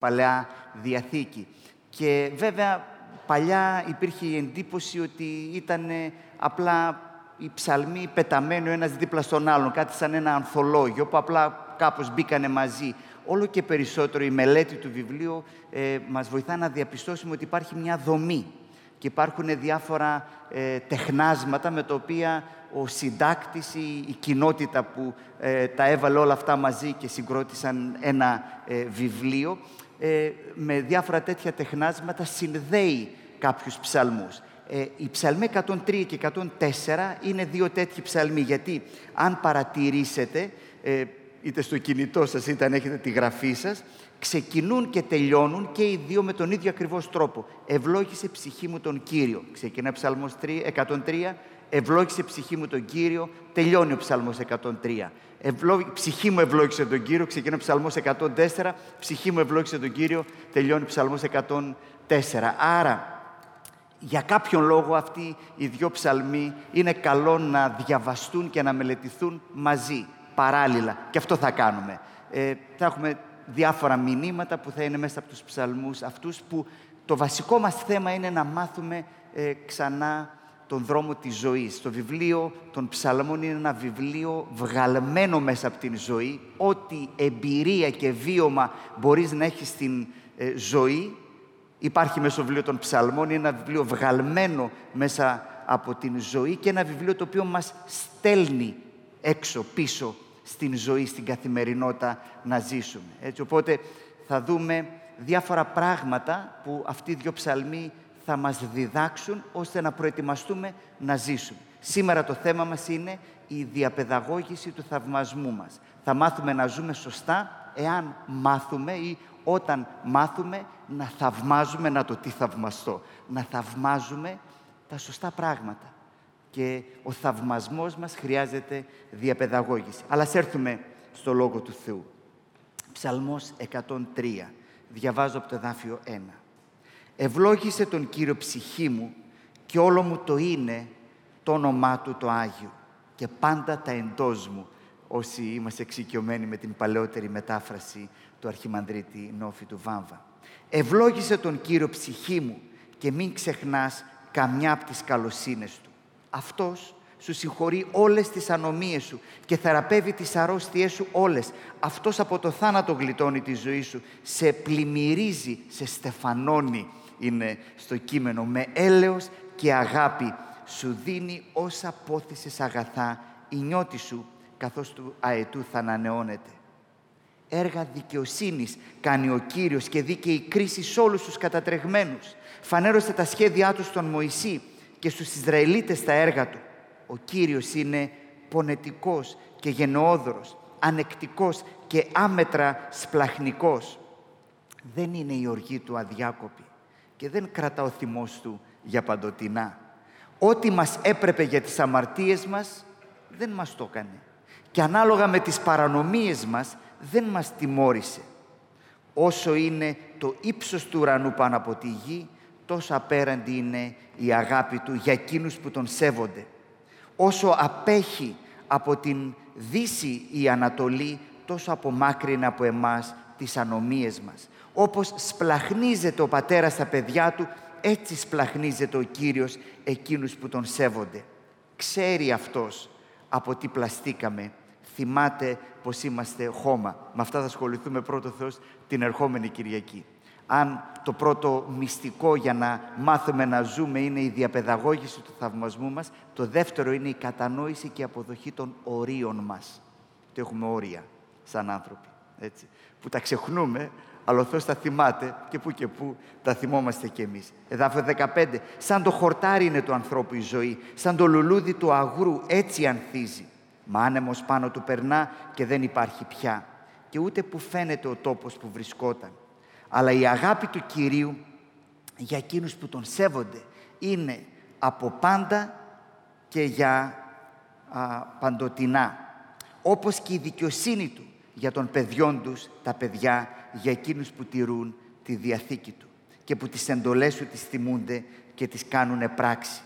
Παλαιά Διαθήκη. Και βέβαια παλιά υπήρχε η εντύπωση ότι ήταν απλά οι ψαλμοί πεταμένοι ο ένας δίπλα στον άλλον, κάτι σαν ένα ανθολόγιο που απλά κάπως μπήκανε μαζί. Όλο και περισσότερο η μελέτη του βιβλίου ε, μας βοηθά να διαπιστώσουμε ότι υπάρχει μια δομή και υπάρχουν διάφορα ε, τεχνάσματα με τα οποία ο συντάκτης ή η κοινότητα που ε, τα έβαλε όλα αυτά μαζί και συγκρότησαν ένα ε, βιβλίο ε, με διάφορα τέτοια τεχνάσματα συνδέει κάποιους ψαλμούς. Ε, οι ψαλμοί 103 και 104 είναι δύο τέτοιοι ψαλμοί, γιατί αν παρατηρήσετε, ε, είτε στο κινητό σας είτε αν έχετε τη γραφή σας, ξεκινούν και τελειώνουν και οι δύο με τον ίδιο ακριβώς τρόπο. Ευλόγησε ψυχή μου τον Κύριο. Ξεκινάει ψαλμός 103, ευλόγησε ψυχή μου τον Κύριο, τελειώνει ο ψαλμός 103. Ευλόγη, ψυχή μου ευλόγησε τον Κύριο, ξεκινάει ο ψαλμός 104, ψυχή μου ευλόγησε τον Κύριο, τελειώνει ο ψαλμός 104. Άρα, για κάποιον λόγο αυτοί οι δύο ψαλμοί είναι καλό να διαβαστούν και να μελετηθούν μαζί, παράλληλα. Και αυτό θα κάνουμε. Ε, θα έχουμε διάφορα μηνύματα που θα είναι μέσα από τους ψαλμούς αυτούς που το βασικό μας θέμα είναι να μάθουμε ε, ξανά τον δρόμο της ζωής. Το βιβλίο των ψαλμών είναι ένα βιβλίο βγαλμένο μέσα από την ζωή. Ό,τι εμπειρία και βίωμα μπορείς να έχεις στην ε, ζωή υπάρχει μέσα στο βιβλίο των ψαλμών. Είναι ένα βιβλίο βγαλμένο μέσα από την ζωή και ένα βιβλίο το οποίο μας στέλνει έξω, πίσω στην ζωή, στην καθημερινότητα να ζήσουμε. Έτσι, οπότε θα δούμε διάφορα πράγματα που αυτοί οι δύο ψαλμοί θα μας διδάξουν ώστε να προετοιμαστούμε να ζήσουμε. Σήμερα το θέμα μας είναι η διαπαιδαγώγηση του θαυμασμού μας. Θα μάθουμε να ζούμε σωστά εάν μάθουμε ή όταν μάθουμε να θαυμάζουμε, να το τι θαυμαστώ, να θαυμάζουμε τα σωστά πράγματα. Και ο θαυμασμός μας χρειάζεται διαπαιδαγώγηση. Αλλά ας έρθουμε στο Λόγο του Θεού. Ψαλμός 103. Διαβάζω από το δάφιο 1. Ευλόγησε τον Κύριο ψυχή μου και όλο μου το είναι το όνομά Του το Άγιο και πάντα τα εντός μου όσοι είμαστε εξοικειωμένοι με την παλαιότερη μετάφραση του Αρχιμανδρίτη Νόφη του Βάμβα. Ευλόγησε τον Κύριο ψυχή μου και μην ξεχνάς καμιά από τις καλοσύνες Του. Αυτός σου συγχωρεί όλες τις ανομίες σου και θεραπεύει τις αρρώστιές σου όλες. Αυτός από το θάνατο γλιτώνει τη ζωή σου, σε πλημμυρίζει, σε στεφανώνει είναι στο κείμενο, με έλεος και αγάπη σου δίνει όσα πόθησες αγαθά η νιώτη σου, καθώς του αετού θα ανανεώνεται. Έργα δικαιοσύνης κάνει ο Κύριος και δίκαιη κρίση σε όλους τους κατατρεγμένους. Φανέρωσε τα σχέδιά του στον Μωυσή και στους Ισραηλίτες τα έργα του. Ο Κύριος είναι πονετικός και γενναιόδωρος, ανεκτικός και άμετρα σπλαχνικός. Δεν είναι η οργή του αδιάκοπη και δεν κρατά ο θυμός του για παντοτινά. Ό,τι μας έπρεπε για τις αμαρτίες μας, δεν μας το έκανε. Και ανάλογα με τις παρανομίες μας, δεν μας τιμώρησε. Όσο είναι το ύψος του ουρανού πάνω από τη γη, τόσο απέραντη είναι η αγάπη του για εκείνους που τον σέβονται. Όσο απέχει από την δύση η Ανατολή, τόσο απομάκρυνε από εμάς τις ανομίες μας. Όπως σπλαχνίζεται ο πατέρας στα παιδιά του, έτσι σπλαχνίζεται ο Κύριος εκείνους που τον σέβονται. Ξέρει Αυτός από τι πλαστήκαμε. Θυμάται πως είμαστε χώμα. Με αυτά θα ασχοληθούμε πρώτο Θεός την ερχόμενη Κυριακή. Αν το πρώτο μυστικό για να μάθουμε να ζούμε είναι η διαπαιδαγώγηση του θαυμασμού μας, το δεύτερο είναι η κατανόηση και η αποδοχή των ορίων μας. Το έχουμε όρια σαν άνθρωποι, έτσι, που τα ξεχνούμε, αλλά ο Θεός τα θυμάται και που και που τα θυμόμαστε κι εμείς. Εδάφιο 15. Σαν το χορτάρι είναι του ανθρώπου η ζωή, σαν το λουλούδι του αγρού έτσι ανθίζει. Μα άνεμος πάνω του περνά και δεν υπάρχει πια. Και ούτε που φαίνεται ο τόπος που βρισκόταν. Αλλά η αγάπη του Κυρίου για εκείνους που τον σέβονται είναι από πάντα και για α, παντοτινά. Όπως και η δικαιοσύνη του για των παιδιών τους, τα παιδιά, για εκείνους που τηρούν τη Διαθήκη Του και που τις εντολές Σου τις θυμούνται και τις κάνουν πράξη.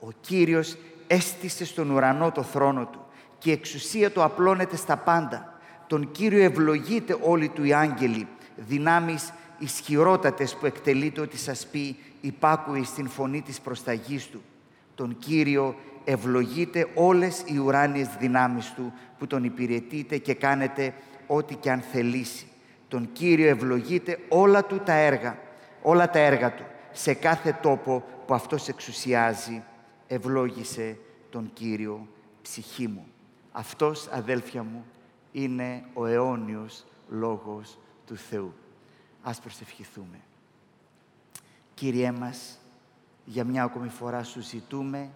Ο Κύριος έστησε στον ουρανό το θρόνο Του και η εξουσία Του απλώνεται στα πάντα. Τον Κύριο ευλογείται όλοι Του οι άγγελοι, δυνάμεις ισχυρότατες που εκτελείτε ότι σας πει υπάκουη στην φωνή της προσταγής Του. Τον Κύριο ευλογείτε όλες οι ουράνιες δυνάμεις Του που Τον υπηρετείτε και κάνετε ό,τι και αν θελήσει. Τον Κύριο ευλογείτε όλα Του τα έργα, όλα τα έργα Του. Σε κάθε τόπο που Αυτός εξουσιάζει, ευλόγησε τον Κύριο ψυχή μου. Αυτός, αδέλφια μου, είναι ο αιώνιος Λόγος του Θεού. Ας προσευχηθούμε. Κύριέ μας, για μια ακόμη φορά σου ζητούμε,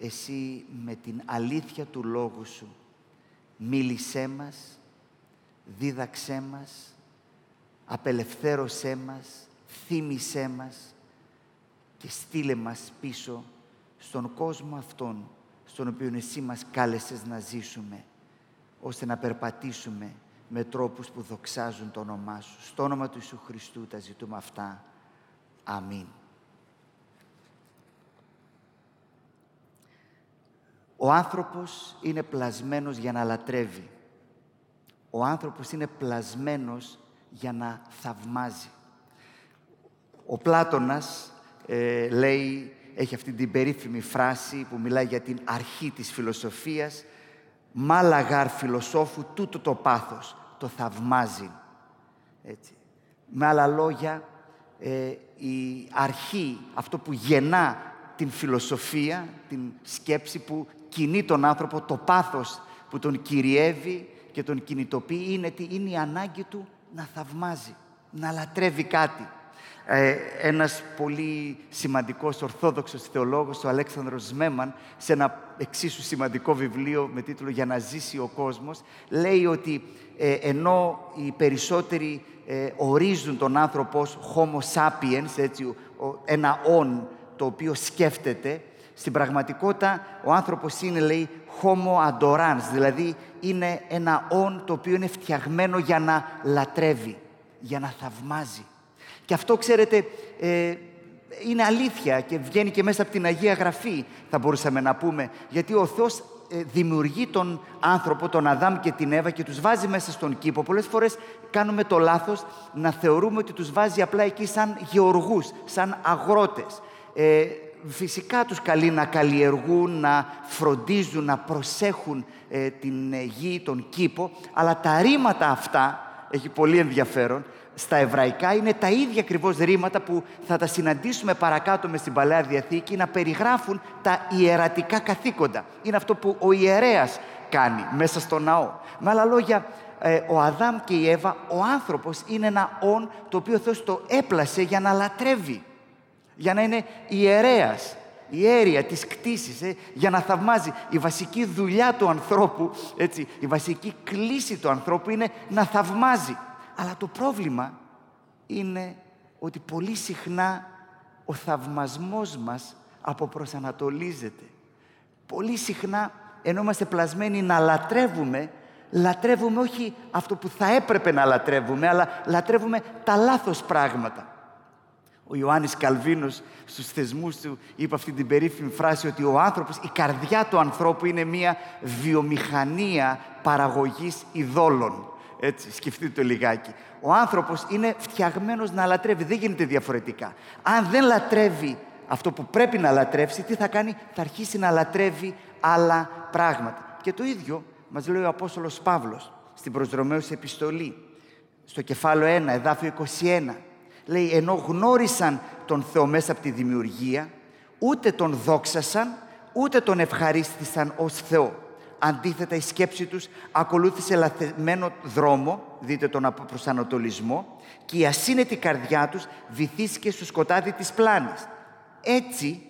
εσύ με την αλήθεια του Λόγου Σου, μίλησέ μας, δίδαξέ μας, απελευθέρωσέ μας, θύμισέ μας και στείλε μας πίσω στον κόσμο αυτόν, στον οποίο εσύ μας κάλεσες να ζήσουμε, ώστε να περπατήσουμε με τρόπους που δοξάζουν το όνομά Σου. Στο όνομα του Ιησού Χριστού τα ζητούμε αυτά. Αμήν. Ο άνθρωπος είναι πλασμένος για να λατρεύει. Ο άνθρωπος είναι πλασμένος για να θαυμάζει. Ο Πλάτωνας ε, λέει, έχει αυτή την περίφημη φράση που μιλάει για την αρχή της φιλοσοφίας «Μάλαγαρ φιλοσόφου τούτο το πάθος, το θαυμάζει». Έτσι. Με άλλα λόγια, ε, η αρχή, αυτό που γεννά την φιλοσοφία, την σκέψη που κινεί τον άνθρωπο, το πάθος που τον κυριεύει και τον κινητοποιεί, είναι, τι, είναι η ανάγκη του να θαυμάζει, να λατρεύει κάτι. Ε, ένας πολύ σημαντικός ορθόδοξος θεολόγος, ο Αλέξανδρος Σμέμαν, σε ένα εξίσου σημαντικό βιβλίο με τίτλο «Για να ζήσει ο κόσμος», λέει ότι ε, ενώ οι περισσότεροι ε, ορίζουν τον άνθρωπο ως homo sapiens, έτσι, ένα «ον» το οποίο σκέφτεται, στην πραγματικότητα ο άνθρωπος είναι, λέει, homo adorans, δηλαδή είναι ένα «ον» το οποίο είναι φτιαγμένο για να λατρεύει, για να θαυμάζει. Και αυτό, ξέρετε, ε, είναι αλήθεια και βγαίνει και μέσα από την Αγία Γραφή, θα μπορούσαμε να πούμε. Γιατί ο Θεός ε, δημιουργεί τον άνθρωπο, τον Αδάμ και την Εύα και τους βάζει μέσα στον κήπο. Πολλές φορές κάνουμε το λάθος να θεωρούμε ότι τους βάζει απλά εκεί σαν γεωργούς, σαν αγρότες. Ε, φυσικά τους καλεί να καλλιεργούν, να φροντίζουν, να προσέχουν ε, την γη, τον κήπο, αλλά τα ρήματα αυτά, έχει πολύ ενδιαφέρον, στα εβραϊκά είναι τα ίδια ακριβώς ρήματα που θα τα συναντήσουμε παρακάτω μες στην Παλαιά Διαθήκη να περιγράφουν τα ιερατικά καθήκοντα. Είναι αυτό που ο ιερέας κάνει μέσα στο ναό. Με άλλα λόγια, ε, ο Αδάμ και η Εύα, ο άνθρωπος είναι ένα όν το οποίο ο Θεός το έπλασε για να λατρεύει. Για να είναι ιερέας, η αίρια της κτήσης, ε, για να θαυμάζει. Η βασική δουλειά του ανθρώπου, έτσι, η βασική κλίση του ανθρώπου είναι να θαυμάζει. Αλλά το πρόβλημα είναι ότι πολύ συχνά ο θαυμασμός μας αποπροσανατολίζεται. Πολύ συχνά, ενώ είμαστε πλασμένοι να λατρεύουμε, λατρεύουμε όχι αυτό που θα έπρεπε να λατρεύουμε, αλλά λατρεύουμε τα λάθος πράγματα. Ο Ιωάννης Καλβίνος στους θεσμούς του είπε αυτή την περίφημη φράση ότι ο άνθρωπος, η καρδιά του ανθρώπου είναι μια βιομηχανία παραγωγής ειδόλων. Έτσι, σκεφτείτε το λιγάκι. Ο άνθρωπος είναι φτιαγμένος να λατρεύει. Δεν γίνεται διαφορετικά. Αν δεν λατρεύει αυτό που πρέπει να λατρεύσει, τι θα κάνει, θα αρχίσει να λατρεύει άλλα πράγματα. Και το ίδιο μας λέει ο Απόστολος Παύλος στην προσδρομέως επιστολή, στο κεφάλαιο 1, εδάφιο 21. Λέει, ενώ γνώρισαν τον Θεό μέσα από τη δημιουργία, ούτε τον δόξασαν, ούτε τον ευχαρίστησαν ως Θεό Αντίθετα, η σκέψη τους ακολούθησε λαθεμένο δρόμο, δείτε τον προσανατολισμό, και η ασύνετη καρδιά τους βυθίστηκε στο σκοτάδι της πλάνης. Έτσι,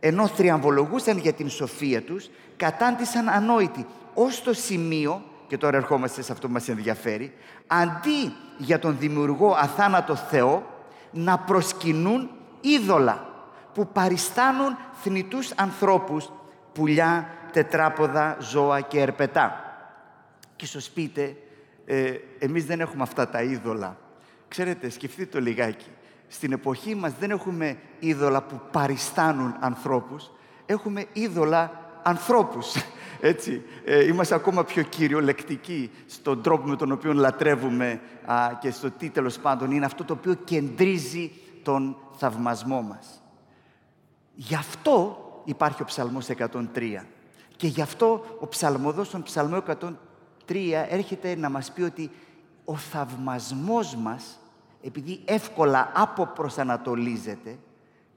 ενώ θριαμβολογούσαν για την σοφία τους, κατάντησαν ανόητοι, ως το σημείο, και τώρα ερχόμαστε σε αυτό που μας ενδιαφέρει, αντί για τον δημιουργό αθάνατο Θεό, να προσκυνούν είδωλα, που παριστάνουν θνητούς ανθρώπους, πουλιά, τετράποδα, ζώα και ερπετά. Και ίσως πείτε, ε, εμείς δεν έχουμε αυτά τα είδωλα. Ξέρετε, σκεφτείτε το λιγάκι. Στην εποχή μας δεν έχουμε είδωλα που παριστάνουν ανθρώπους. Έχουμε είδωλα ανθρώπους. Έτσι, ε, είμαστε ακόμα πιο κυριολεκτικοί στον τρόπο με τον οποίο λατρεύουμε και στο τι τέλος πάντων είναι αυτό το οποίο κεντρίζει τον θαυμασμό μας. Γι' αυτό υπάρχει ο Ψαλμός 103. Και γι' αυτό ο ψαλμοδός στον Ψαλμό 103 έρχεται να μας πει ότι ο θαυμασμός μας, επειδή εύκολα αποπροσανατολίζεται,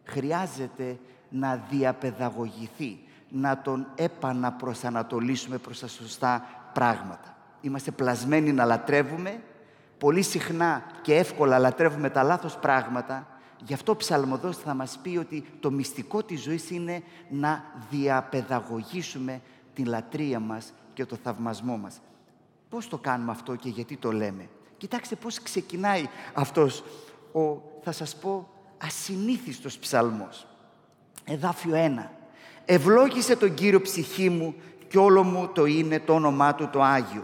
χρειάζεται να διαπαιδαγωγηθεί, να τον επαναπροσανατολίσουμε προς τα σωστά πράγματα. Είμαστε πλασμένοι να λατρεύουμε, πολύ συχνά και εύκολα λατρεύουμε τα λάθος πράγματα, γι' αυτό ο ψαλμοδός θα μας πει ότι το μυστικό της ζωής είναι να διαπαιδαγωγήσουμε την λατρεία μας και το θαυμασμό μας. Πώς το κάνουμε αυτό και γιατί το λέμε; Κοιτάξτε πώς ξεκινάει αυτός ο, θα σας πω, ασυνήθιστος ψαλμός. Εδάφιο 1. Ευλόγησε τον Κύριο ψυχή μου και όλο μου το είναι το όνομά Του το Άγιο.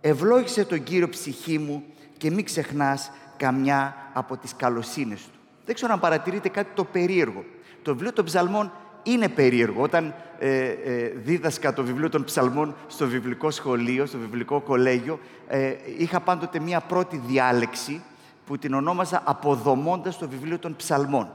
Ευλόγησε τον Κύριο ψυχή μου και μην ξεχνάς καμιά από τις καλοσύνες Του. Δεν ξέρω αν παρατηρείτε κάτι το περίεργο. Το βιβλίο των ψαλμών είναι περίεργο. Όταν ε, ε, δίδασκα το βιβλίο των ψαλμών στο βιβλικό σχολείο, στο βιβλικό κολέγιο, ε, είχα πάντοτε μία πρώτη διάλεξη που την ονόμαζα «Αποδομώντας το βιβλίο των ψαλμών»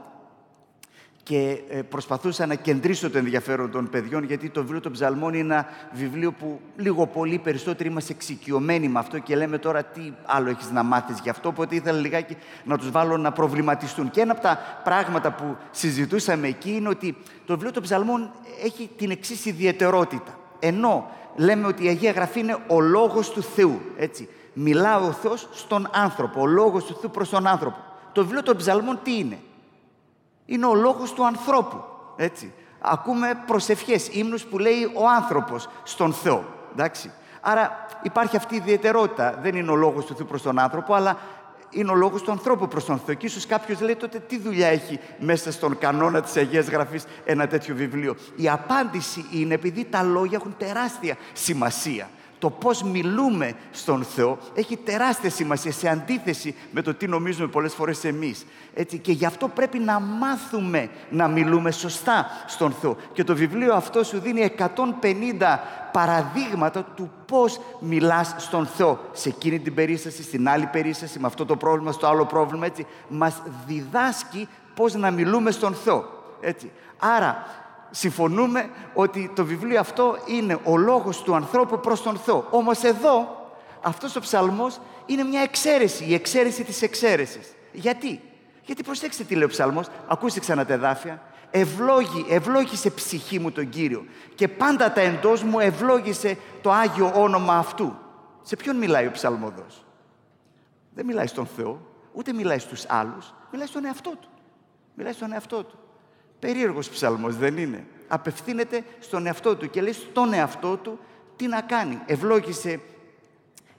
και ε, προσπαθούσα να κεντρήσω το ενδιαφέρον των παιδιών, γιατί το βιβλίο των ψαλμών είναι ένα βιβλίο που λίγο πολύ περισσότεροι είμαστε εξοικειωμένοι με αυτό και λέμε τώρα τι άλλο έχεις να μάθεις γι' αυτό, οπότε ήθελα λιγάκι να τους βάλω να προβληματιστούν. Και ένα από τα πράγματα που συζητούσαμε εκεί είναι ότι το βιβλίο των ψαλμών έχει την εξής ιδιαιτερότητα. Ενώ λέμε ότι η Αγία Γραφή είναι ο λόγος του Θεού, έτσι. Μιλά ο Θεός στον άνθρωπο, ο λόγος του Θεού προς τον άνθρωπο. Το βιβλίο των ψαλμών τι είναι; Είναι ο λόγος του ανθρώπου. Έτσι. Ακούμε προσευχές, ύμνους που λέει ο άνθρωπος στον Θεό. Εντάξει. Άρα υπάρχει αυτή η ιδιαιτερότητα. Δεν είναι ο λόγος του Θεού προς τον άνθρωπο, αλλά είναι ο λόγος του ανθρώπου προς τον Θεό. Και ίσως κάποιος λέει τότε τι δουλειά έχει μέσα στον κανόνα της Αγίας Γραφής ένα τέτοιο βιβλίο. Η απάντηση είναι επειδή τα λόγια έχουν τεράστια σημασία το πώς μιλούμε στον Θεό έχει τεράστια σημασία σε αντίθεση με το τι νομίζουμε πολλές φορές εμείς. Έτσι, και γι' αυτό πρέπει να μάθουμε να μιλούμε σωστά στον Θεό. Και το βιβλίο αυτό σου δίνει 150 παραδείγματα του πώς μιλάς στον Θεό. Σε εκείνη την περίσταση, στην άλλη περίσταση, με αυτό το πρόβλημα, στο άλλο πρόβλημα. Έτσι. Μας διδάσκει πώς να μιλούμε στον Θεό. Έτσι. Άρα συμφωνούμε ότι το βιβλίο αυτό είναι ο λόγος του ανθρώπου προς τον Θεό. Όμως εδώ, αυτός ο ψαλμός είναι μια εξαίρεση, η εξαίρεση της εξαίρεσης. Γιατί; Γιατί προσέξτε τι λέει ο ψαλμός, ακούστε ξανά τα εδάφια. Ευλόγη, ευλόγησε ψυχή μου τον Κύριο και πάντα τα εντός μου ευλόγησε το Άγιο όνομα Αυτού. Σε ποιον μιλάει ο ψαλμοδός; Δεν μιλάει στον Θεό, ούτε μιλάει στους άλλους, μιλάει στον εαυτό του. Μιλάει στον εαυτό του. Περίεργος ψαλμός δεν είναι. Απευθύνεται στον εαυτό του και λέει στον εαυτό του τι να κάνει. Ευλόγησε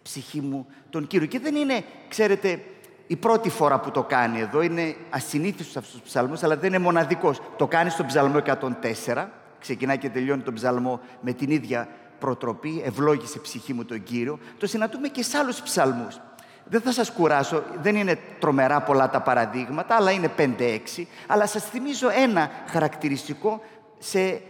ψυχή μου τον Κύριο. Και δεν είναι, ξέρετε, η πρώτη φορά που το κάνει εδώ. Είναι ασυνήθιστος αυτός ο ψαλμός, αλλά δεν είναι μοναδικός. Το κάνει στον ψαλμό 104. Ξεκινάει και τελειώνει τον ψαλμό με την ίδια προτροπή. Ευλόγησε ψυχή μου τον Κύριο. Το συναντούμε και σε άλλους ψαλμούς. Δεν θα σας κουράσω, δεν είναι τρομερά πολλά τα παραδείγματα, αλλά είναι 5-6. Αλλά σας θυμίζω ένα χαρακτηριστικό σε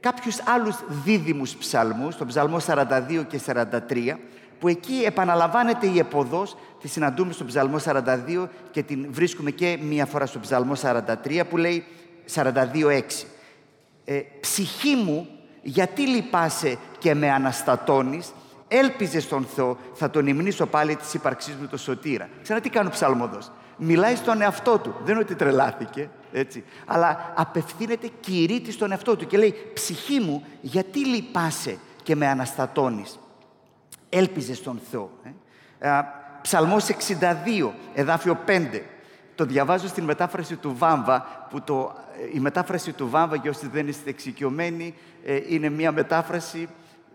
κάποιους άλλους δίδυμους ψαλμούς, τον ψαλμό 42 και 43, που εκεί επαναλαμβάνεται η εποδός, τη συναντούμε στον ψαλμό 42 και την βρίσκουμε και μία φορά στον ψαλμό 43, που λέει 42-6. Ε, «Ψυχή μου, γιατί λυπάσαι και με αναστατώνεις, έλπιζε στον Θεό, θα τον υμνήσω πάλι της ύπαρξής μου το σωτήρα. Ξανά τι κάνει ο ψαλμοδός. Μιλάει στον εαυτό του. Δεν είναι ότι τρελάθηκε, έτσι. Αλλά απευθύνεται κηρύττει στον εαυτό του και λέει «Ψυχή μου, γιατί λυπάσαι και με αναστατώνεις». Έλπιζε στον Θεό. Ε. Ψαλμός 62, εδάφιο 5. Το διαβάζω στην μετάφραση του Βάμβα, που το, ε, η μετάφραση του Βάμβα, για όσοι δεν είστε εξοικειωμένοι, ε, είναι μια μετάφραση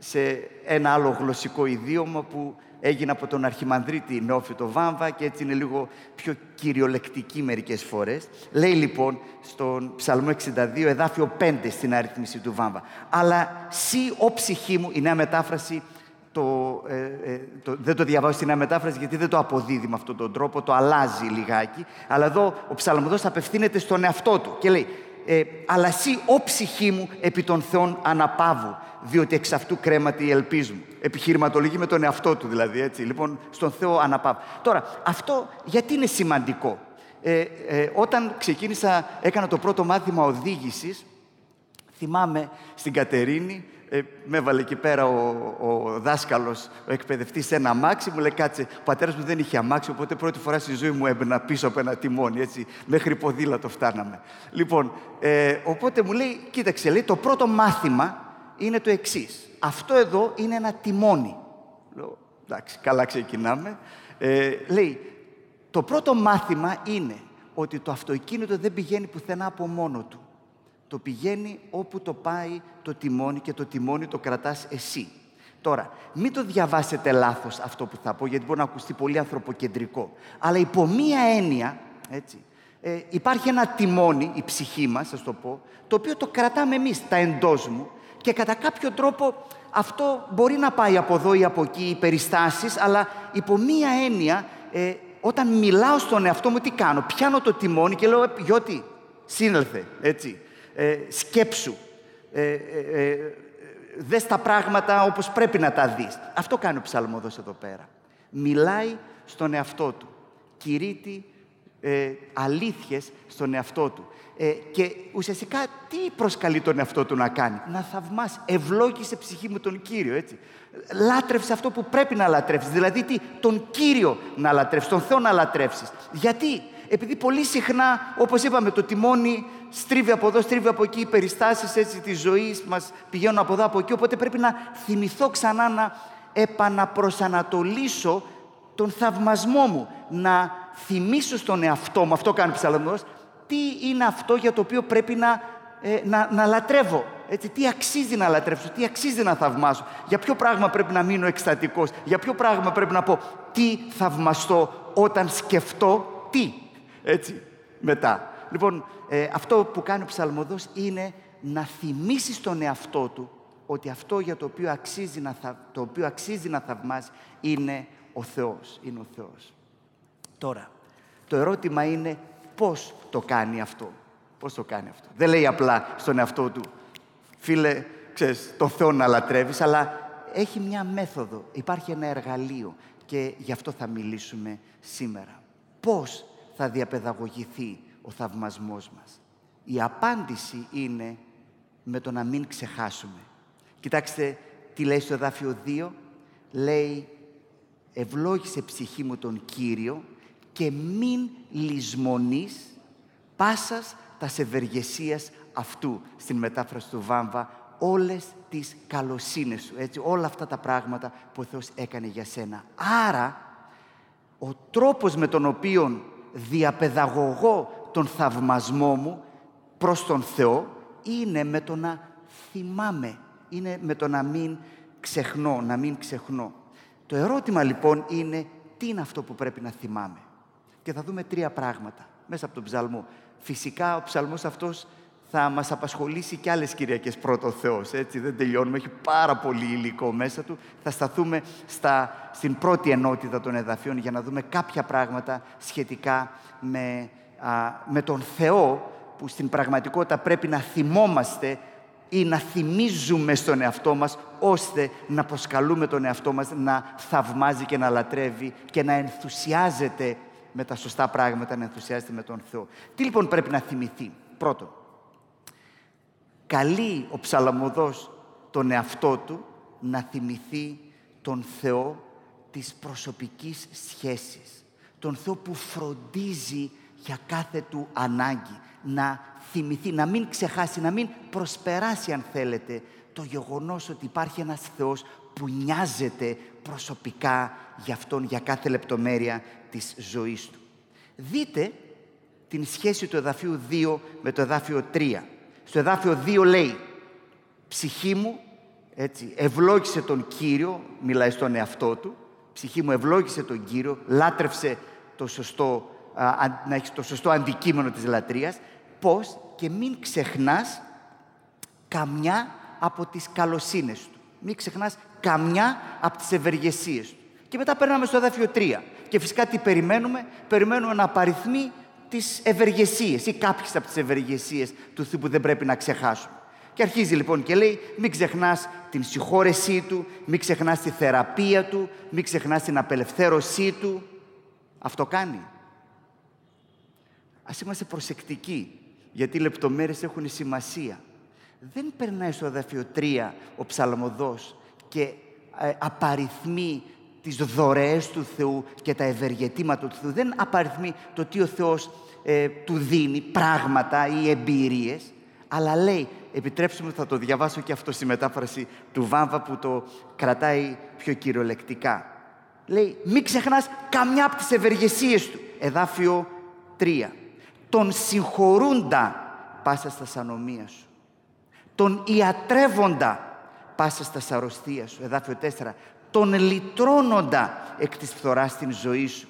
σε ένα άλλο γλωσσικό ιδίωμα που έγινε από τον Αρχιμανδρίτη Νεόφιτο Βάμβα και έτσι είναι λίγο πιο κυριολεκτική μερικές φορές. Λέει λοιπόν στον Ψαλμό 62, εδάφιο 5 στην αριθμίση του Βάμβα. «Αλλά σύ, ο ψυχή μου», η νέα μετάφραση, το, ε, ε, το, δεν το διαβάζω στην νέα μετάφραση γιατί δεν το αποδίδει με αυτόν τον τρόπο, το αλλάζει λιγάκι. Αλλά εδώ ο ψαλμοδός απευθύνεται στον εαυτό του και λέει ε, «Αλλά εσύ, ο ψυχή μου, επί των Θεών αναπαύου, διότι εξ αυτού κρέματι η ελπίς μου». Επιχειρηματολογεί με τον εαυτό του δηλαδή, έτσι. Λοιπόν, στον Θεό αναπαύου. Τώρα, αυτό γιατί είναι σημαντικό; Ε, ε, όταν ξεκίνησα, έκανα το πρώτο μάθημα οδήγησης, θυμάμαι στην Κατερίνη, ε, με έβαλε εκεί πέρα ο, ο δάσκαλος, ο εκπαιδευτής, σε ένα αμάξι. Μου λέει: Κάτσε, ο πατέρας μου δεν είχε αμάξι, οπότε πρώτη φορά στη ζωή μου έμπαινα πίσω από ένα τιμόνι. Έτσι, μέχρι ποδήλατο φτάναμε. Λοιπόν, ε, οπότε μου λέει: Κοίταξε, λέει, το πρώτο μάθημα είναι το εξής. Αυτό εδώ είναι ένα τιμόνι. Λέω: Εντάξει, καλά ξεκινάμε. Ε, λέει: Το πρώτο μάθημα είναι ότι το αυτοκίνητο δεν πηγαίνει πουθενά από μόνο του το πηγαίνει όπου το πάει το τιμόνι και το τιμόνι το κρατάς εσύ. Τώρα, μην το διαβάσετε λάθος αυτό που θα πω, γιατί μπορεί να ακουστεί πολύ ανθρωποκεντρικό. Αλλά υπό μία έννοια, έτσι, ε, υπάρχει ένα τιμόνι, η ψυχή μας, θα το πω, το οποίο το κρατάμε εμείς, τα εντός μου, και κατά κάποιο τρόπο αυτό μπορεί να πάει από εδώ ή από εκεί, οι περιστάσεις, αλλά υπό μία έννοια, ε, όταν μιλάω στον εαυτό μου, τι κάνω. Πιάνω το τιμόνι και λέω, «Ε, Γιώτη, σύνελθε, έτσι ε, σκέψου, ε, ε, ε, δες τα πράγματα όπως πρέπει να τα δεις. Αυτό κάνει ο ψαλμοδός εδώ πέρα. Μιλάει στον εαυτό του. Κηρύττει ε, αλήθειες στον εαυτό του. Ε, και ουσιαστικά τι προσκαλεί τον εαυτό του να κάνει; Να θαυμάσει. Ευλόγησε ψυχή μου τον Κύριο, έτσι. Λάτρευσε αυτό που πρέπει να λατρεύσεις. Δηλαδή τι, τον Κύριο να λατρεύσεις, τον Θεό να λατρεύσεις. Γιατί, επειδή πολύ συχνά, όπως είπαμε, το τιμόνι στρίβει από εδώ, στρίβει από εκεί, οι περιστάσεις έτσι της ζωής μας πηγαίνουν από εδώ, από εκεί, οπότε πρέπει να θυμηθώ ξανά να επαναπροσανατολίσω τον θαυμασμό μου, να θυμίσω στον εαυτό μου, αυτό κάνει ο ψαλμός, τι είναι αυτό για το οποίο πρέπει να, ε, να, να λατρεύω. Έτσι, τι αξίζει να λατρεύσω, τι αξίζει να θαυμάσω, για ποιο πράγμα πρέπει να μείνω εκστατικός, για ποιο πράγμα πρέπει να πω τι θαυμαστώ όταν σκεφτώ τι έτσι, μετά. Λοιπόν, ε, αυτό που κάνει ο ψαλμοδός είναι να θυμίσει στον εαυτό του ότι αυτό για το οποίο αξίζει να, το οποίο αξίζει να θαυμάσει είναι ο Θεός. Είναι ο Θεός. Τώρα, το ερώτημα είναι πώς το κάνει αυτό. Πώς το κάνει αυτό. Δεν λέει απλά στον εαυτό του, φίλε, ξέρεις, το Θεό να λατρεύεις, αλλά έχει μια μέθοδο, υπάρχει ένα εργαλείο και γι' αυτό θα μιλήσουμε σήμερα. Πώς θα διαπαιδαγωγηθεί ο θαυμασμός μας. Η απάντηση είναι με το να μην ξεχάσουμε. Κοιτάξτε τι λέει στο εδάφιο 2. Λέει «Ευλόγησε ψυχή μου τον Κύριο και μην λησμονείς πάσας τα ευεργεσίας αυτού». Στην μετάφραση του Βάμβα όλες τις καλοσύνες σου, έτσι, όλα αυτά τα πράγματα που ο Θεός έκανε για σένα. Άρα, ο τρόπος με τον οποίο διαπαιδαγωγώ τον θαυμασμό μου προς τον Θεό είναι με το να θυμάμαι, είναι με το να μην ξεχνώ, να μην ξεχνώ. Το ερώτημα λοιπόν είναι τι είναι αυτό που πρέπει να θυμάμαι; Και θα δούμε τρία πράγματα μέσα από τον ψαλμό. Φυσικά ο ψαλμός αυτός θα μας απασχολήσει και άλλες Κυριακές πρώτο Θεός, έτσι δεν τελειώνουμε, έχει πάρα πολύ υλικό μέσα του. Θα σταθούμε στα, στην πρώτη ενότητα των εδαφείων για να δούμε κάποια πράγματα σχετικά με, με τον Θεό που στην πραγματικότητα πρέπει να θυμόμαστε ή να θυμίζουμε στον εαυτό μας ώστε να προσκαλούμε τον εαυτό μας να θαυμάζει και να λατρεύει και να ενθουσιάζεται με τα σωστά πράγματα, να ενθουσιάζεται με τον Θεό. Τι λοιπόν πρέπει να θυμηθεί; Πρώτον, καλεί ο ψαλαμοδός τον εαυτό του να θυμηθεί τον Θεό της προσωπικής σχέσης. Τον Θεό που φροντίζει για κάθε του ανάγκη. Να θυμηθεί, να μην ξεχάσει, να μην προσπεράσει αν θέλετε το γεγονός ότι υπάρχει ένας Θεός που νοιάζεται προσωπικά για Αυτόν, για κάθε λεπτομέρεια της ζωής Του. Δείτε την σχέση του εδαφίου 2 με το εδάφιο 3. Στο εδάφιο 2 λέει «Ψυχή μου, έτσι, ευλόγησε τον Κύριο», μιλάει στον εαυτό του, «Ψυχή μου ευλόγησε τον Κύριο, λάτρευσε το σωστό, α, να έχεις το σωστό αντικείμενο της λατρείας». Πώς και μην ξεχνάς καμιά από τις καλοσύνες του. Μην ξεχνάς καμιά από τις ευεργεσίες του. Και μετά περνάμε στο εδάφιο 3. Και φυσικά τι περιμένουμε; Περιμένουμε να απαριθμεί τις ευεργεσίες ή κάποιες από τις ευεργεσίες του Θεού που δεν πρέπει να ξεχάσουμε. Και αρχίζει λοιπόν και λέει μην ξεχνάς την συγχώρεσή Του, μην ξεχνάς τη θεραπεία Του, μην ξεχνάς την απελευθέρωσή Του. Αυτό κάνει. Ας είμαστε προσεκτικοί, γιατί οι λεπτομέρειες έχουν σημασία. Δεν περνάει στο δαφείο 3 ο ψαλμοδός και ε, απαριθμεί τις δωρεές του Θεού και τα ευεργετήματα του Θεού. Δεν απαριθμεί το τι ο Θεός ε, του δίνει, πράγματα ή εμπειρίες, αλλά λέει, επιτρέψτε μου θα το διαβάσω και αυτό στη μετάφραση του Βάμβα που το κρατάει πιο κυριολεκτικά. Λέει, μην ξεχνάς καμιά από τις ευεργεσίες του. Εδάφιο 3. Τον συγχωρούντα πάσα στα σανομία σου. Τον ιατρεύοντα πάσα στα σαρωστία σου. Εδάφιο 4 τον λυτρώνοντα εκ της φθοράς στην ζωή σου,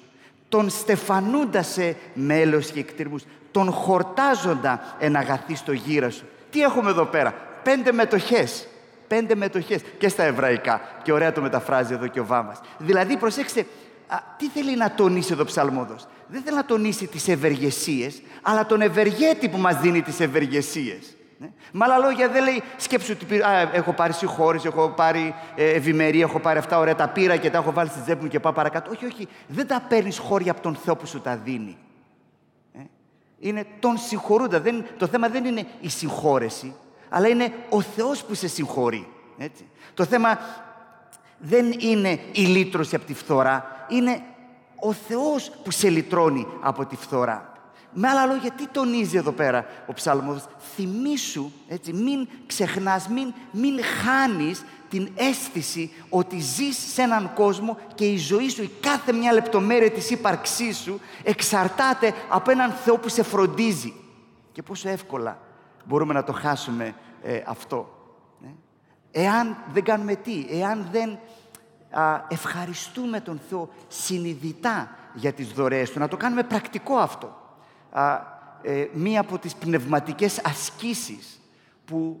τον στεφανούντα σε μέλος και εκτήρμους, τον χορτάζοντα εν αγαθή στο γύρα σου. Τι έχουμε εδώ πέρα, πέντε μετοχές, πέντε μετοχές και στα εβραϊκά και ωραία το μεταφράζει εδώ και ο Βάμας. Δηλαδή προσέξτε, τι θέλει να τονίσει εδώ ο ψαλμόδος; Δεν θέλει να τονίσει τις ευεργεσίες, αλλά τον ευεργέτη που μας δίνει τις ευεργεσίες. Ναι. Με άλλα λόγια δεν λέει σκέψου ότι α, έχω πάρει συγχώρηση, έχω πάρει ε, ευημερία, έχω πάρει αυτά ωραία, τα πήρα και τα έχω βάλει στη τσέπη μου και πάω παρακάτω. Όχι, όχι, δεν τα παίρνεις χώρια από τον Θεό που σου τα δίνει. Ε; Είναι τον συγχωρούντα. Δεν, το θέμα δεν είναι η συγχώρεση, αλλά είναι ο Θεός που σε συγχωρεί. Έτσι. Το θέμα δεν είναι η λύτρωση από τη φθορά, είναι ο Θεός που σε λυτρώνει από τη φθορά. Με άλλα λόγια, τι τονίζει εδώ πέρα ο ψαλμός. Θυμήσου, έτσι, μην ξεχνάς, μην, μην χάνεις την αίσθηση ότι ζεις σε έναν κόσμο και η ζωή σου, η κάθε μια λεπτομέρεια της ύπαρξής σου εξαρτάται από έναν Θεό που σε φροντίζει. Και πόσο εύκολα μπορούμε να το χάσουμε ε, αυτό. Ε; Εάν δεν κάνουμε τι, εάν δεν α, ευχαριστούμε τον Θεό συνειδητά για τις δωρεές Του, να το κάνουμε πρακτικό αυτό ε, μία από τις πνευματικές ασκήσεις που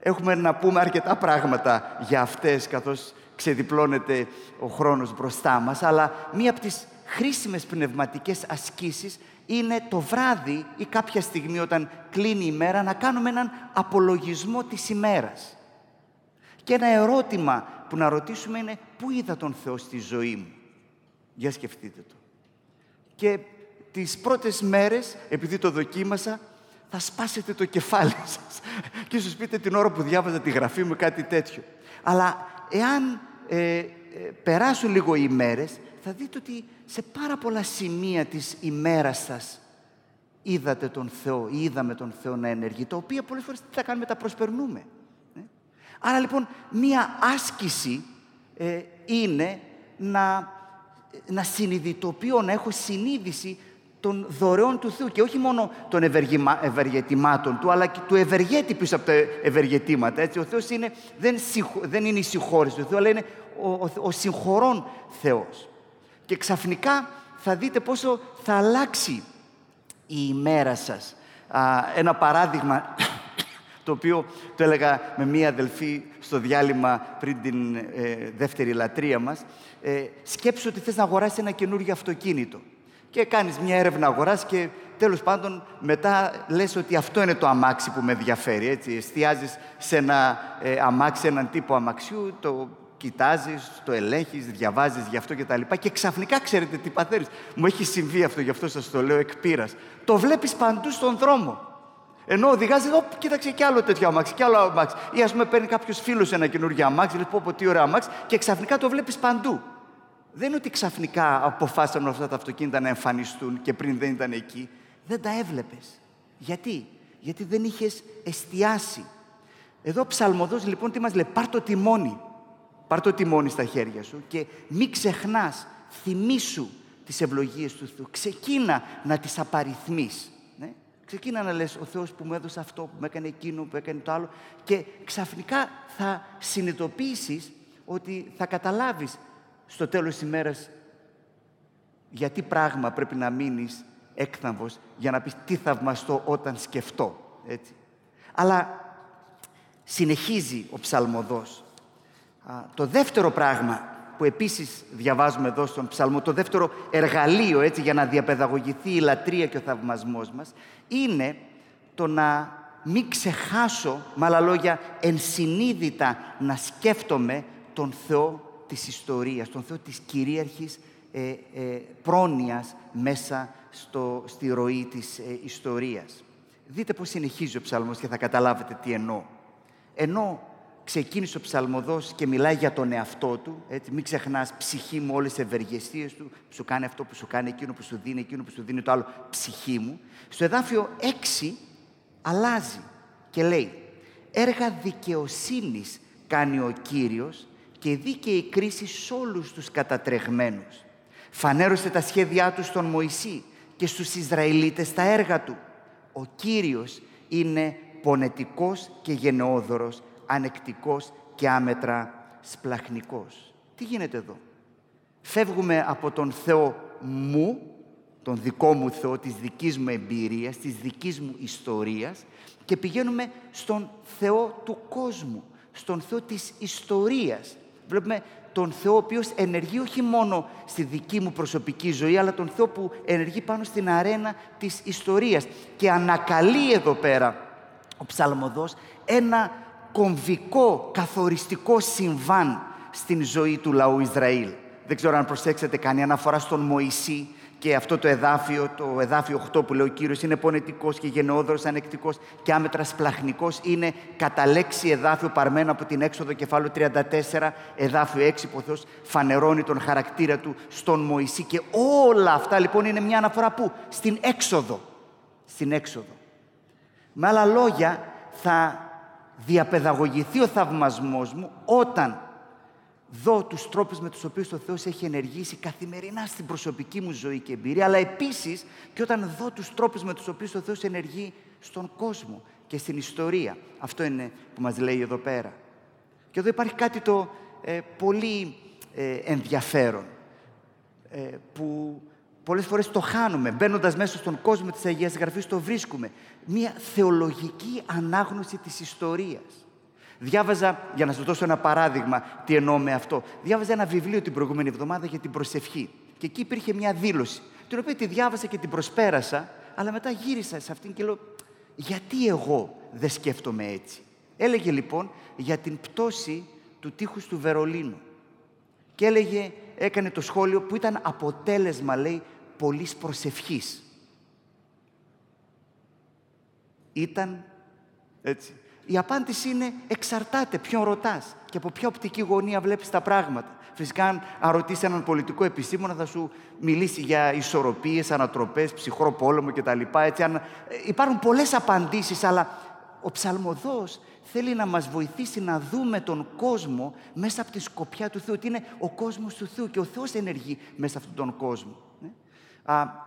έχουμε να πούμε αρκετά πράγματα για αυτές καθώς ξεδιπλώνεται ο χρόνος μπροστά μας, αλλά μία από τις χρήσιμες πνευματικές ασκήσεις είναι το βράδυ ή κάποια στιγμή όταν κλείνει η μέρα να κάνουμε έναν απολογισμό της ημέρας. Και ένα ερώτημα που να ρωτήσουμε είναι πού είδα τον Θεό στη ζωή μου; Για σκεφτείτε το. Και τις πρώτες μέρες, επειδή το δοκίμασα, θα σπάσετε το κεφάλι σας. και ίσως πείτε την ώρα που διάβαζα τη γραφή μου κάτι τέτοιο. Αλλά εάν ε, ε, περάσουν λίγο οι ημέρες, θα δείτε ότι σε πάρα πολλά σημεία της ημέρας σας είδατε τον Θεό ή είδαμε τον Θεό να ενεργεί, τα οποία πολλές φορές τι θα κάνουμε, τα προσπερνούμε. Ε. Άρα λοιπόν, μία άσκηση ε, είναι να, να συνειδητοποιώ, να έχω συνείδηση των δωρεών του Θεού και όχι μόνο των ευεργετημάτων του, αλλά και του ευεργέτη πίσω από τα ευεργετήματα. Έτσι. Ο Θεός είναι, δεν, δεν είναι η συγχώρηση του Θεού, αλλά είναι ο, ο, ο συγχωρών Θεός. Και ξαφνικά θα δείτε πόσο θα αλλάξει η ημέρα σας. ένα παράδειγμα το οποίο το έλεγα με μία αδελφή στο διάλειμμα πριν την ε, δεύτερη λατρεία μας. Ε, σκέψου ότι θες να αγοράσεις ένα καινούργιο αυτοκίνητο και κάνεις μια έρευνα αγοράς και τέλος πάντων μετά λες ότι αυτό είναι το αμάξι που με ενδιαφέρει. Έτσι. Εστιάζεις σε ένα ε, αμάξι, έναν τύπο αμαξιού, το κοιτάζεις, το ελέγχεις, διαβάζεις γι' αυτό και τα λοιπά και ξαφνικά ξέρετε τι παθαίνεις. Μου έχει συμβεί αυτό, γι' αυτό σας το λέω εκ πείρας. Το βλέπεις παντού στον δρόμο. Ενώ οδηγάζει εδώ, κοίταξε και άλλο τέτοιο αμάξι, και άλλο αμάξι. Ή ας πούμε παίρνει κάποιος φίλος ένα καινούργιο αμάξι, λέει πω, πω τι ωραίο αμάξι, και ξαφνικά το βλέπεις παντού. Δεν είναι ότι ξαφνικά αποφάσισαν αυτά τα αυτοκίνητα να εμφανιστούν και πριν δεν ήταν εκεί. Δεν τα έβλεπες. Γιατί; Γιατί δεν είχες εστιάσει. Εδώ ο ψαλμοδός λοιπόν τι μας λέει, πάρ το τιμόνι. Πάρ το τιμόνι στα χέρια σου και μην ξεχνάς, θυμήσου τις ευλογίες του Θεού. Ξεκίνα να τις απαριθμείς. Ναι; Ξεκίνα να λες ο Θεός που μου έδωσε αυτό, που με έκανε εκείνο, που έκανε το άλλο και ξαφνικά θα συνειδητοποιήσεις ότι θα καταλάβεις στο τέλος της ημέρας γιατί πράγμα πρέπει να μείνεις έκθαμβος για να πεις τι θαυμαστώ όταν σκεφτώ. Έτσι. Αλλά συνεχίζει ο ψαλμοδός. το δεύτερο πράγμα που επίσης διαβάζουμε εδώ στον ψαλμό, το δεύτερο εργαλείο έτσι, για να διαπαιδαγωγηθεί η λατρεία και ο θαυμασμός μας, είναι το να μην ξεχάσω, με άλλα λόγια, ενσυνείδητα να σκέφτομαι τον Θεό της ιστορίας, τον Θεό της κυρίαρχης ε, ε, πρόνοιας μέσα στο, στη ροή της ε, ιστορίας. Δείτε πώς συνεχίζει ο ψαλμός και θα καταλάβετε τι εννοώ. Ενώ ξεκίνησε ο ψαλμοδός και μιλάει για τον εαυτό του, έτσι, μην ξεχνάς ψυχή μου όλες τις ευεργεσίες του, που σου κάνει αυτό που σου κάνει, εκείνο που σου δίνει, εκείνο που σου δίνει το άλλο, ψυχή μου. Στο εδάφιο 6 αλλάζει και λέει «Έργα δικαιοσύνης κάνει ο Κύριος και δίκαιη κρίση σε όλους τους κατατρεγμένους. Φανέρωσε τα σχέδιά του στον Μωυσή και στους Ισραηλίτες τα έργα του. Ο Κύριος είναι πονετικός και γενναιόδωρος, ανεκτικός και άμετρα σπλαχνικός. Τι γίνεται εδώ; Φεύγουμε από τον Θεό μου, τον δικό μου Θεό, της δικής μου εμπειρίας, της δικής μου ιστορίας και πηγαίνουμε στον Θεό του κόσμου, στον Θεό της ιστορίας. Βλέπουμε τον Θεό ο οποίος ενεργεί όχι μόνο στη δική μου προσωπική ζωή, αλλά τον Θεό που ενεργεί πάνω στην αρένα της ιστορίας. Και ανακαλεί εδώ πέρα ο ψαλμοδός ένα κομβικό, καθοριστικό συμβάν στην ζωή του λαού Ισραήλ. Δεν ξέρω αν προσέξετε κανένα αναφορά στον Μωυσή, και αυτό το εδάφιο, το εδάφιο 8 που λέει ο Κύριος, είναι πονετικός και γενναιόδωρος, ανεκτικός και άμετρα σπλαχνικός. Είναι κατά λέξη εδάφιο παρμένο από την έξοδο κεφάλαιο 34, εδάφιο 6 που ο Θεός φανερώνει τον χαρακτήρα του στον Μωυσή. Και όλα αυτά λοιπόν είναι μια αναφορά που; Στην έξοδο. Στην έξοδο. Με άλλα λόγια θα διαπαιδαγωγηθεί ο θαυμασμός μου όταν δω τους τρόπους με τους οποίους ο Θεός έχει ενεργήσει καθημερινά στην προσωπική μου ζωή και εμπειρία, αλλά επίσης και όταν δω τους τρόπους με τους οποίους ο Θεός ενεργεί στον κόσμο και στην ιστορία. Αυτό είναι που μας λέει εδώ πέρα. Και εδώ υπάρχει κάτι το ε, πολύ ε, ενδιαφέρον, ε, που πολλές φορές το χάνουμε. Μπαίνοντας μέσα στον κόσμο της Αγίας Γραφής το βρίσκουμε. Μία θεολογική ανάγνωση της ιστορίας. Διάβαζα, για να σας δώσω ένα παράδειγμα, τι εννοώ με αυτό. Διάβαζα ένα βιβλίο την προηγούμενη εβδομάδα για την προσευχή. Και εκεί υπήρχε μια δήλωση, την οποία τη διάβασα και την προσπέρασα, αλλά μετά γύρισα σε αυτήν και λέω, γιατί εγώ δεν σκέφτομαι έτσι; Έλεγε λοιπόν για την πτώση του τείχους του Βερολίνου. Και έλεγε, έκανε το σχόλιο που ήταν αποτέλεσμα, λέει, πολλής προσευχής. Ήταν, έτσι, η απάντηση είναι εξαρτάται ποιον ρωτάς και από ποια οπτική γωνία βλέπεις τα πράγματα. Φυσικά, αν ρωτήσει έναν πολιτικό επιστήμονα, θα σου μιλήσει για ισορροπίες, ανατροπές, ψυχρό πόλεμο κτλ. Έτσι, αν... Ε, υπάρχουν πολλές απαντήσεις, αλλά ο ψαλμοδός θέλει να μας βοηθήσει να δούμε τον κόσμο μέσα από τη σκοπιά του Θεού, ότι είναι ο κόσμος του Θεού και ο Θεός ενεργεί μέσα αυτόν τον κόσμο. Ναι. Α,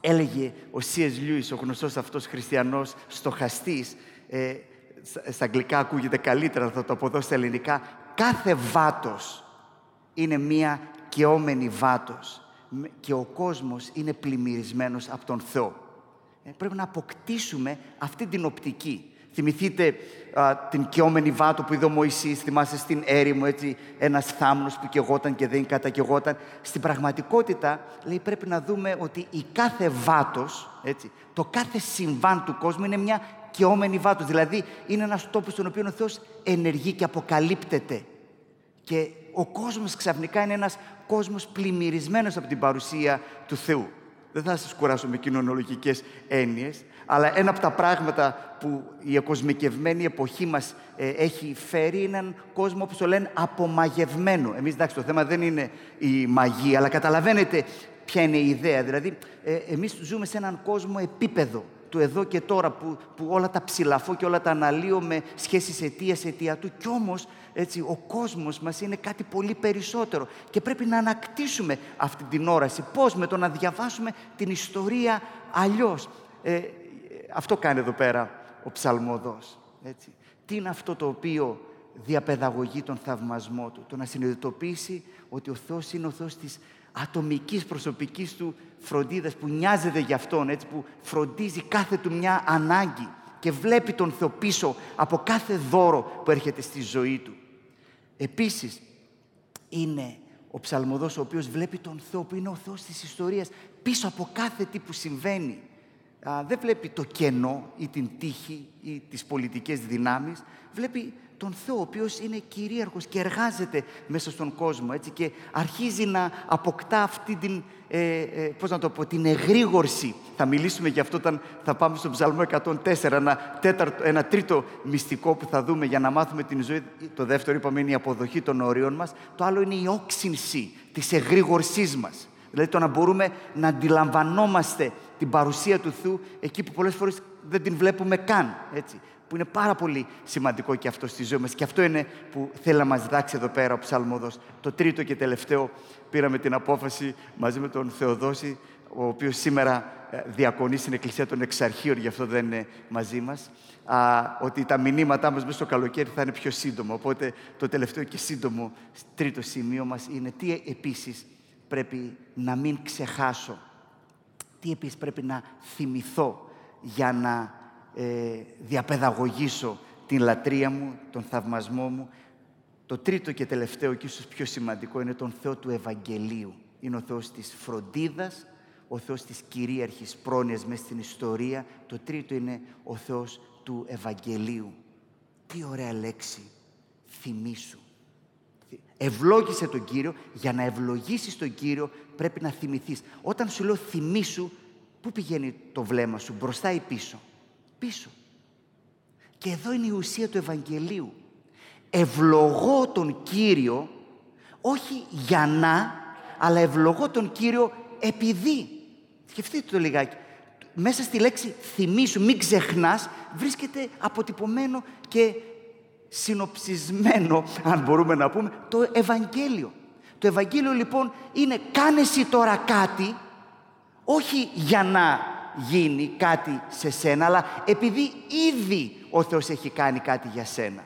έλεγε ο C.S. Lewis, ο γνωστός αυτός χριστιανός στοχαστής, ε, στα αγγλικά ακούγεται καλύτερα, θα το αποδώσω στα ελληνικά. Κάθε βάτος είναι μία κεόμενη βάτος και ο κόσμος είναι πλημμυρισμένος από τον Θεό. Ε, πρέπει να αποκτήσουμε αυτή την οπτική. Θυμηθείτε την κεόμενη βάτο που είδε ο Μωυσής, θυμάστε στην έρημο, έτσι, ένας θάμνος που κεγόταν και δεν κατακεγόταν. Στην πραγματικότητα, λέει, πρέπει να δούμε ότι η κάθε βάτος, έτσι, το κάθε συμβάν του κόσμου είναι μια κεόμενη βάτος. Δηλαδή, είναι ένας τόπος στον οποίο ο Θεός ενεργεί και αποκαλύπτεται. Και ο κόσμος ξαφνικά είναι ένας κόσμος πλημμυρισμένος από την παρουσία του Θεού. Δεν θα σας κουράσω με κοινωνολογικές έννοιες, αλλά ένα από τα πράγματα που η εκοσμικευμένη εποχή μας ε, έχει φέρει είναι έναν κόσμο, όπως το λένε, απομαγευμένο. Εμείς, εντάξει, το θέμα δεν είναι η μαγεία, αλλά καταλαβαίνετε ποια είναι η ιδέα. Δηλαδή, ε, εμείς ζούμε σε έναν κόσμο επίπεδο του εδώ και τώρα που, που όλα τα ψηλαφώ και όλα τα αναλύω με σχέσεις αιτίας αιτιατού κι όμως έτσι, ο κόσμος μας είναι κάτι πολύ περισσότερο και πρέπει να ανακτήσουμε αυτή την όραση. Πώς; Με το να διαβάσουμε την ιστορία αλλιώς. Ε, αυτό κάνει εδώ πέρα ο ψαλμοδός. Έτσι. Τι είναι αυτό το οποίο διαπαιδαγωγεί τον θαυμασμό του; Το να συνειδητοποιήσει ότι ο Θεός είναι ο Θεός της ατομικής προσωπικής του φροντίδας που νοιάζεται για Αυτόν, έτσι, που φροντίζει κάθε του μια ανάγκη και βλέπει τον Θεό πίσω από κάθε δώρο που έρχεται στη ζωή του. Επίσης, είναι ο ψαλμοδός ο οποίος βλέπει τον Θεό που είναι ο Θεός της ιστορίας πίσω από κάθε τι που συμβαίνει. Δεν βλέπει το κενό ή την τύχη ή τις πολιτικές δυνάμεις. Βλέπει τον Θεό, ο οποίος είναι κυρίαρχος και εργάζεται μέσα στον κόσμο, έτσι, και αρχίζει να αποκτά αυτή την, ε, ε, πώς να το πω, την εγρήγορση. Θα μιλήσουμε γι' αυτό όταν θα πάμε στον Ψαλμό 104, ένα, τέταρτο, ένα τρίτο μυστικό που θα δούμε για να μάθουμε την ζωή. Το δεύτερο είπαμε είναι η αποδοχή των όριων μας. Το άλλο είναι η όξυνση της εγρήγορσής μας. Δηλαδή το να μπορούμε να αντιλαμβανόμαστε την παρουσία του Θεού εκεί που πολλές φορές δεν την βλέπουμε καν. Έτσι που είναι πάρα πολύ σημαντικό και αυτό στη ζωή μας. Και αυτό είναι που θέλει να μας διδάξει εδώ πέρα ο Ψαλμόδος. Το τρίτο και τελευταίο πήραμε την απόφαση μαζί με τον Θεοδόση, ο οποίος σήμερα ε, διακονεί στην Εκκλησία των Εξαρχείων, γι' αυτό δεν είναι μαζί μας, α, ότι τα μηνύματά μας μέσα στο καλοκαίρι θα είναι πιο σύντομο. Οπότε το τελευταίο και σύντομο τρίτο σημείο μας είναι τι επίσης πρέπει να μην ξεχάσω, τι επίσης πρέπει να θυμηθώ για να ε, διαπαιδαγωγήσω την λατρεία μου, τον θαυμασμό μου. Το τρίτο και τελευταίο και ίσως πιο σημαντικό είναι τον Θεό του Ευαγγελίου. Είναι ο Θεός της φροντίδας, ο Θεός της κυρίαρχης πρόνοιας μέσα στην ιστορία. Το τρίτο είναι ο Θεός του Ευαγγελίου. Τι ωραία λέξη, θυμήσου. Ευλόγησε τον Κύριο, για να ευλογήσεις τον Κύριο πρέπει να θυμηθείς. Όταν σου λέω θυμήσου, πού πηγαίνει το βλέμμα σου, μπροστά ή πίσω; Πίσω. Και εδώ είναι η ουσία του Ευαγγελίου. Ευλογώ τον Κύριο, όχι για να, αλλά ευλογώ τον Κύριο επειδή. Σκεφτείτε το λιγάκι. Μέσα στη λέξη θυμίσου, μην ξεχνάς, βρίσκεται αποτυπωμένο και συνοψισμένο, αν μπορούμε να πούμε, το Ευαγγέλιο. Το Ευαγγέλιο λοιπόν είναι κάνε εσύ τώρα κάτι, όχι για να γίνει κάτι σε σένα, αλλά επειδή ήδη ο Θεός έχει κάνει κάτι για σένα.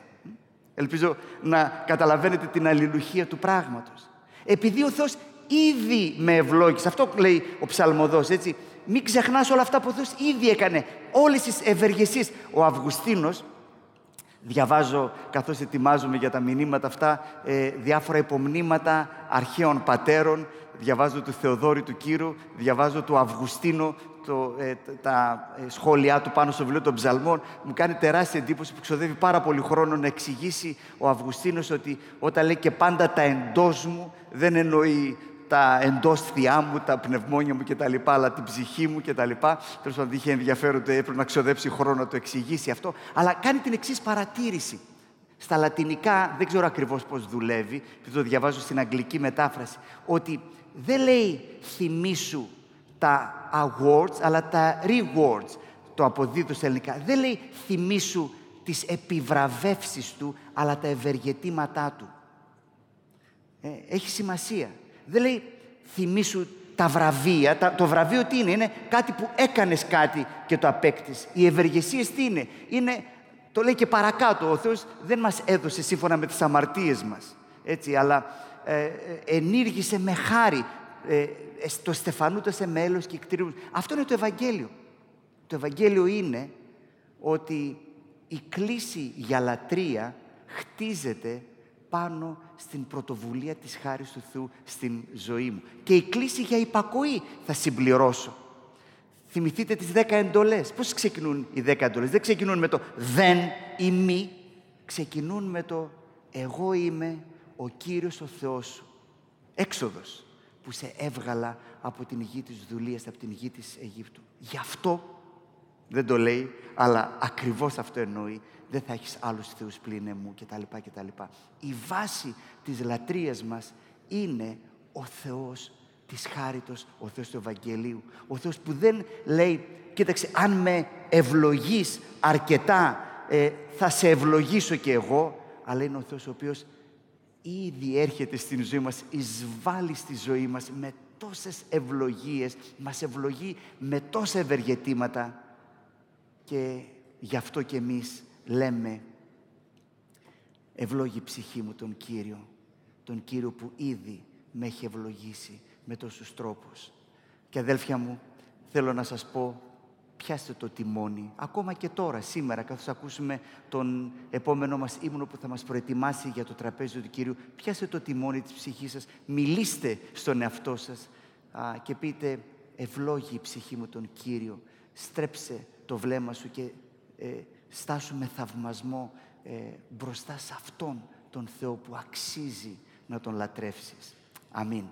Ελπίζω να καταλαβαίνετε την αλληλουχία του πράγματος. Επειδή ο Θεός ήδη με ευλόγησε. Αυτό λέει ο ψαλμοδός, έτσι. Μην ξεχνάς όλα αυτά που ο Θεός ήδη έκανε. Όλες τις ευεργεσίες. Ο Αυγουστίνος, διαβάζω καθώς ετοιμάζομαι για τα μηνύματα αυτά, ε, διάφορα υπομνήματα αρχαίων πατέρων, διαβάζω του Θεοδόρη του Κύρου, διαβάζω του Αυγουστίνο, το, ε, τα ε, σχόλιά του πάνω στο βιβλίο των ψαλμών. Μου κάνει τεράστια εντύπωση που ξοδεύει πάρα πολύ χρόνο να εξηγήσει ο Αυγουστίνος ότι όταν λέει και πάντα τα εντός μου δεν εννοεί τα εντό θεία μου, τα πνευμόνια μου κτλ., αλλά την ψυχή μου κτλ. Τέλος πάντων, είχε ενδιαφέρον ότι έπρεπε να ξοδέψει χρόνο να το εξηγήσει αυτό. Αλλά κάνει την εξής παρατήρηση. Στα λατινικά δεν ξέρω ακριβώς πώς δουλεύει, το διαβάζω στην αγγλική μετάφραση, ότι δεν λέει θυμήσου τα awards, αλλά τα rewards. Το αποδίδω στα ελληνικά. Δεν λέει θυμήσου τις επιβραβεύσεις του, αλλά τα ευεργετήματά του. Ε, έχει σημασία. Δεν λέει θυμήσου τα βραβεία. το βραβείο τι είναι; Είναι κάτι που έκανες κάτι και το απέκτησε. Οι ευεργεσίες τι είναι; Είναι, το λέει και παρακάτω. Ο Θεός δεν μας έδωσε σύμφωνα με τις αμαρτίες μας. Έτσι, αλλά ε, ε ενήργησε με χάρη. Ε, το στεφανούτασε μέλος και κτηρίου. Αυτό είναι το Ευαγγέλιο. Το Ευαγγέλιο είναι ότι η κλίση για λατρεία χτίζεται πάνω στην πρωτοβουλία της χάρης του Θεού στην ζωή μου. Και η κλίση για υπακοή θα συμπληρώσω. Θυμηθείτε τις δέκα εντολές. Πώς ξεκινούν οι δέκα εντολές; Δεν ξεκινούν με το δεν ή μη. Ξεκινούν με το εγώ είμαι ο Κύριος ο Θεός σου. Έξοδος που σε έβγαλα από την γη της δουλείας, από την γη της Αιγύπτου. Γι' αυτό δεν το λέει, αλλά ακριβώς αυτό εννοεί. Δεν θα έχεις άλλους θεούς πλην εμού κτλ. κτλ. Η βάση της λατρείας μας είναι ο Θεός της χάριτος, ο Θεός του Ευαγγελίου. Ο Θεός που δεν λέει, κοίταξε, αν με ευλογείς αρκετά, ε, θα σε ευλογήσω και εγώ, αλλά είναι ο Θεός ο οποίος ήδη έρχεται στην ζωή μας, εισβάλλει στη ζωή μας με τόσες ευλογίες, μας ευλογεί με τόσα ευεργετήματα και γι' αυτό και εμείς λέμε ευλόγη ψυχή μου τον Κύριο, τον Κύριο που ήδη με έχει ευλογήσει με τόσους τρόπους. Και αδέλφια μου, θέλω να σας πω πιάστε το τιμόνι, ακόμα και τώρα, σήμερα, καθώς ακούσουμε τον επόμενο μας ύμνο που θα μας προετοιμάσει για το τραπέζι του Κύριου, πιάστε το τιμόνι της ψυχής σας, μιλήστε στον εαυτό σας και πείτε «Ευλόγη η ψυχή μου τον Κύριο, στρέψε το βλέμμα σου και ε, στάσου με θαυμασμό ε, μπροστά σε Αυτόν τον Θεό που αξίζει να τον λατρεύσεις». Αμήν.